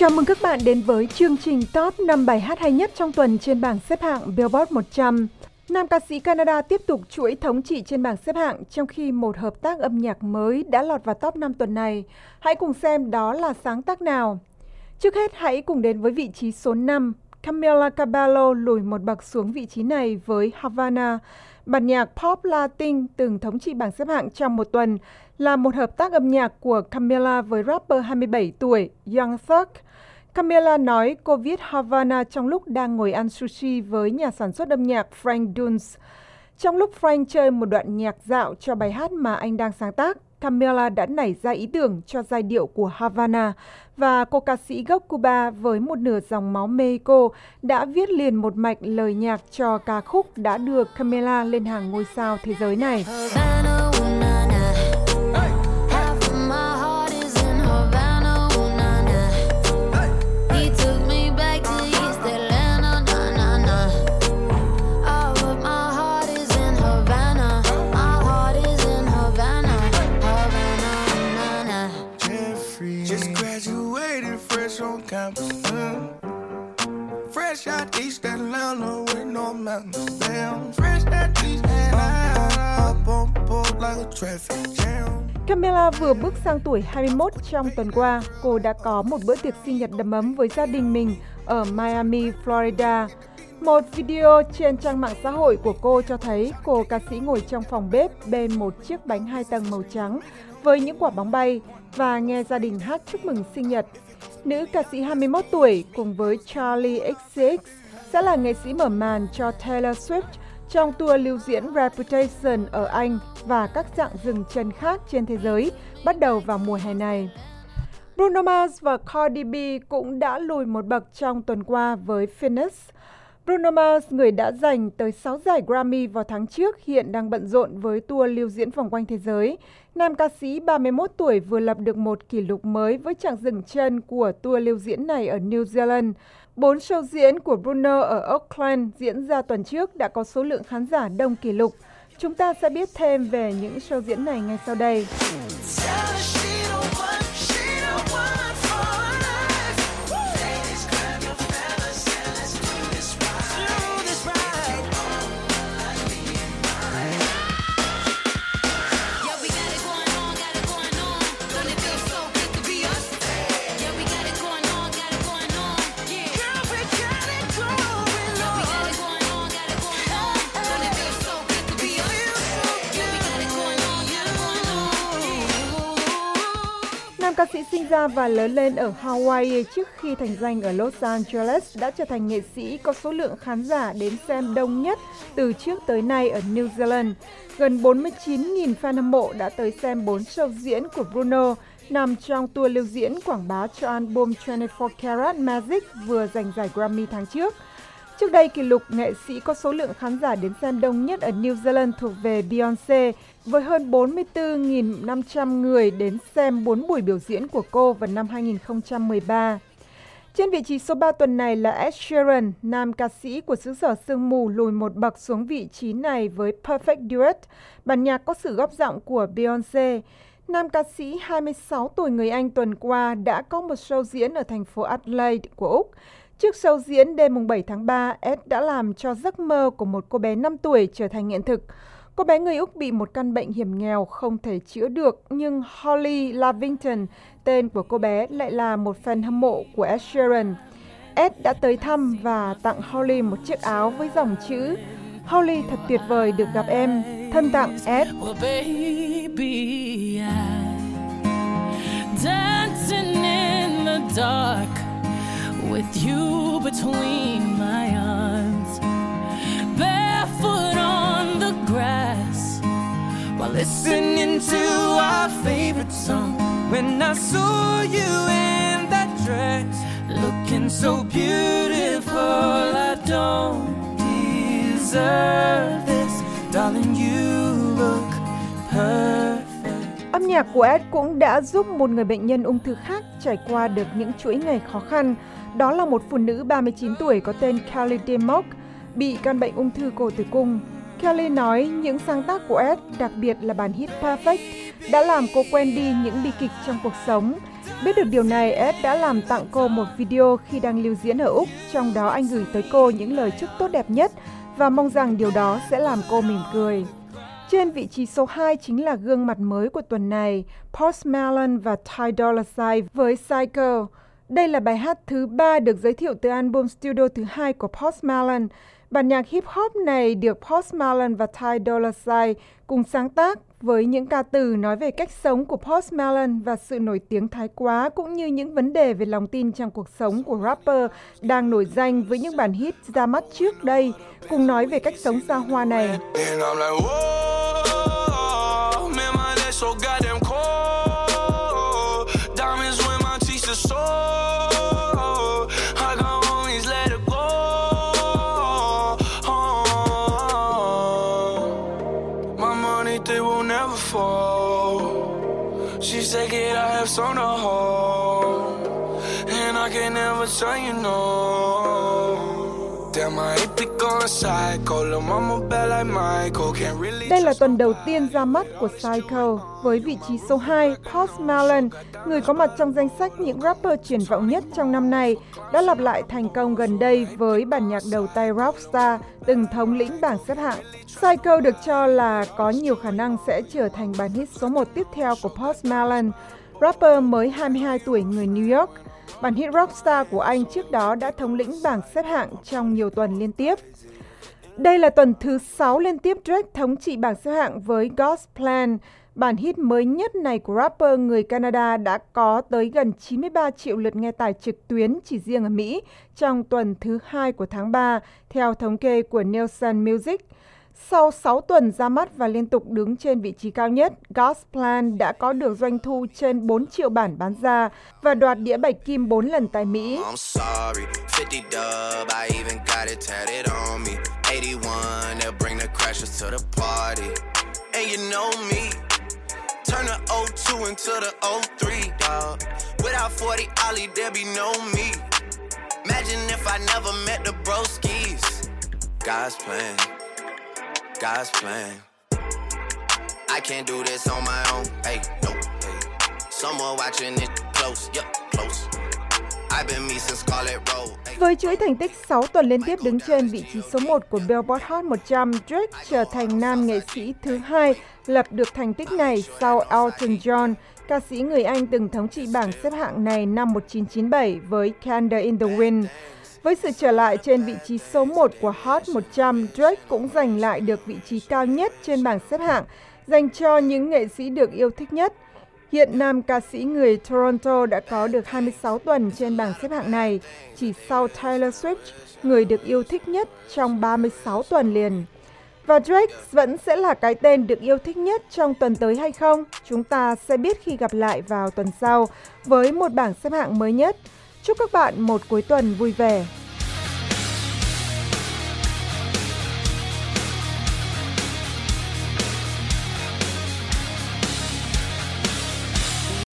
Chào mừng các bạn đến với chương trình top 5 bài hát hay nhất trong tuần trên bảng xếp hạng Billboard 100. Nam ca sĩ Canada tiếp tục chuỗi thống trị trên bảng xếp hạng trong khi một hợp tác âm nhạc mới đã lọt vào top 5 tuần này. Hãy cùng xem đó là sáng tác nào. Trước hết, hãy cùng đến với vị trí số 5. Camila Cabello lùi một bậc xuống vị trí này với Havana. Bản nhạc pop Latin từng thống trị bảng xếp hạng trong một tuần là một hợp tác âm nhạc của Camila với rapper 27 tuổi Young Thug. Camila nói cô viết Havana trong lúc đang ngồi ăn sushi với nhà sản xuất âm nhạc Frank Dunes. Trong lúc Frank chơi một đoạn nhạc dạo cho bài hát mà anh đang sáng tác, Camila đã nảy ra ý tưởng cho giai điệu của Havana và cô ca sĩ gốc Cuba với một nửa dòng máu Mexico đã viết liền một mạch lời nhạc cho ca khúc đã đưa Camila lên hàng ngôi sao thế giới này. Camila vừa bước sang tuổi 21 trong tuần qua, cô đã có một bữa tiệc sinh nhật đầm ấm với gia đình mình ở Miami, Florida. Một video trên trang mạng xã hội của cô cho thấy cô ca sĩ ngồi trong phòng bếp bên một chiếc bánh hai tầng màu trắng với những quả bóng bay và nghe gia đình hát chúc mừng sinh nhật. Nữ ca sĩ 21 tuổi cùng với Charlie XCX sẽ là nghệ sĩ mở màn cho Taylor Swift trong tour lưu diễn Reputation ở Anh và các dạng rừng chân khác trên thế giới bắt đầu vào mùa hè này. Bruno Mars và Cardi B cũng đã lùi một bậc trong tuần qua với Phoenix. Bruno Mars, người đã giành tới 6 giải Grammy vào tháng trước, hiện đang bận rộn với tour lưu diễn vòng quanh thế giới. Nam ca sĩ 31 tuổi vừa lập được một kỷ lục mới với chặng dừng chân của tour lưu diễn này ở New Zealand. Bốn show diễn của Bruno ở Auckland diễn ra tuần trước đã có số lượng khán giả đông kỷ lục. Chúng ta sẽ biết thêm về những show diễn này ngay sau đây. Ra và lớn lên ở Hawaii trước khi thành danh ở Los Angeles đã trở thành nghệ sĩ có số lượng khán giả đến xem đông nhất từ trước tới nay ở New Zealand. Gần 49.000 fan hâm mộ đã tới xem 4 show diễn của Bruno nằm trong tour lưu diễn quảng bá cho album 24 Karat Magic vừa giành giải Grammy tháng trước. Trước đây, kỷ lục nghệ sĩ có số lượng khán giả đến xem đông nhất ở New Zealand thuộc về Beyoncé với hơn 44.500 người đến xem 4 buổi biểu diễn của cô vào năm 2013. Trên vị trí số 3 tuần này là Ed Sheeran, nam ca sĩ của xứ sở sương mù lùi một bậc xuống vị trí này với Perfect Duet, bản nhạc có sự góp giọng của Beyoncé. Nam ca sĩ 26 tuổi người Anh tuần qua đã có một show diễn ở thành phố Adelaide của Úc. Trước show diễn đêm 7 tháng 3, Ed đã làm cho giấc mơ của một cô bé 5 tuổi trở thành hiện thực. Cô bé người Úc bị một căn bệnh hiểm nghèo không thể chữa được, nhưng Holly Lavington, tên của cô bé, lại là một fan hâm mộ của Ed Sheeran. Ed đã tới thăm và tặng Holly một chiếc áo với dòng chữ Holly thật tuyệt vời được gặp em, thân tặng Ed. Well, baby, I dancing in the dark with you between my arms, barefoot on the grass while listening to our favorite song. When I saw you in that dress, looking so beautiful, I don't deserve this, darling. You nhạc của Ed cũng đã giúp một người bệnh nhân ung thư khác trải qua được những chuỗi ngày khó khăn. Đó là một phụ nữ 39 tuổi có tên Kelly DeMock, bị căn bệnh ung thư cổ tử cung. Kelly nói những sáng tác của Ed, đặc biệt là bản hit Perfect, đã làm cô quen đi những bi kịch trong cuộc sống. Biết được điều này, Ed đã làm tặng cô một video khi đang lưu diễn ở Úc, trong đó anh gửi tới cô những lời chúc tốt đẹp nhất và mong rằng điều đó sẽ làm cô mỉm cười. Trên vị trí số 2 chính là gương mặt mới của tuần này, Post Malone và Ty Dolla Sign với Psycho. Đây là bài hát thứ ba được giới thiệu từ album studio thứ hai của Post Malone. Bản nhạc hip hop này được Post Malone và Ty Dolla Sign cùng sáng tác với những ca từ nói về cách sống của Post Malone và sự nổi tiếng thái quá cũng như những vấn đề về lòng tin trong cuộc sống của rapper đang nổi danh với những bản hit ra mắt trước đây, cùng nói về cách sống xa hoa này. On the whole, and I can never tell you no. Đây là tuần đầu tiên ra mắt của Psycho với vị trí số 2 Post Malone, người có mặt trong danh sách những rapper triển vọng nhất trong năm nay, đã lặp lại thành công gần đây với bản nhạc đầu tay Rockstar từng thống lĩnh bảng xếp hạng. Psycho được cho là có nhiều khả năng sẽ trở thành bản hit số 1 tiếp theo của Post Malone rapper mới 22 tuổi người New York. Bản hit Rockstar của anh trước đó đã thống lĩnh bảng xếp hạng trong nhiều tuần liên tiếp. Đây là tuần thứ 6 liên tiếp Drake thống trị bảng xếp hạng với God's Plan. Bản hit mới nhất này của rapper người Canada đã có tới gần 93 triệu lượt nghe tải trực tuyến chỉ riêng ở Mỹ trong tuần thứ hai của tháng 3, theo thống kê của Nielsen Music. Sau 6 tuần ra mắt và liên tục đứng trên vị trí cao nhất, God's Plan đã có được doanh thu trên 4 triệu bản bán ra và đoạt đĩa bạch kim 4 lần tại Mỹ. Turn the 02 into the 03, dog. Without 40 Ollie, there be no me. Imagine if I never met the broskies. God's plan. God's plan. I can't do this on my own. Hey, no. Hey. Someone watching it close. Yep, close. Với chuỗi thành tích 6 tuần liên tiếp đứng trên vị trí số 1 của Billboard Hot 100, Drake trở thành nam nghệ sĩ thứ hai lập được thành tích này sau Elton John, ca sĩ người Anh từng thống trị bảng xếp hạng này năm 1997 với Candle in the Wind. Với sự trở lại trên vị trí số 1 của Hot 100, Drake cũng giành lại được vị trí cao nhất trên bảng xếp hạng, dành cho những nghệ sĩ được yêu thích nhất. Hiện nam ca sĩ người Toronto đã có được 26 tuần trên bảng xếp hạng này, chỉ sau Taylor Swift, người được yêu thích nhất trong 36 tuần liền. Và Drake vẫn sẽ là cái tên được yêu thích nhất trong tuần tới hay không? Chúng ta sẽ biết khi gặp lại vào tuần sau với một bảng xếp hạng mới nhất. Chúc các bạn một cuối tuần vui vẻ.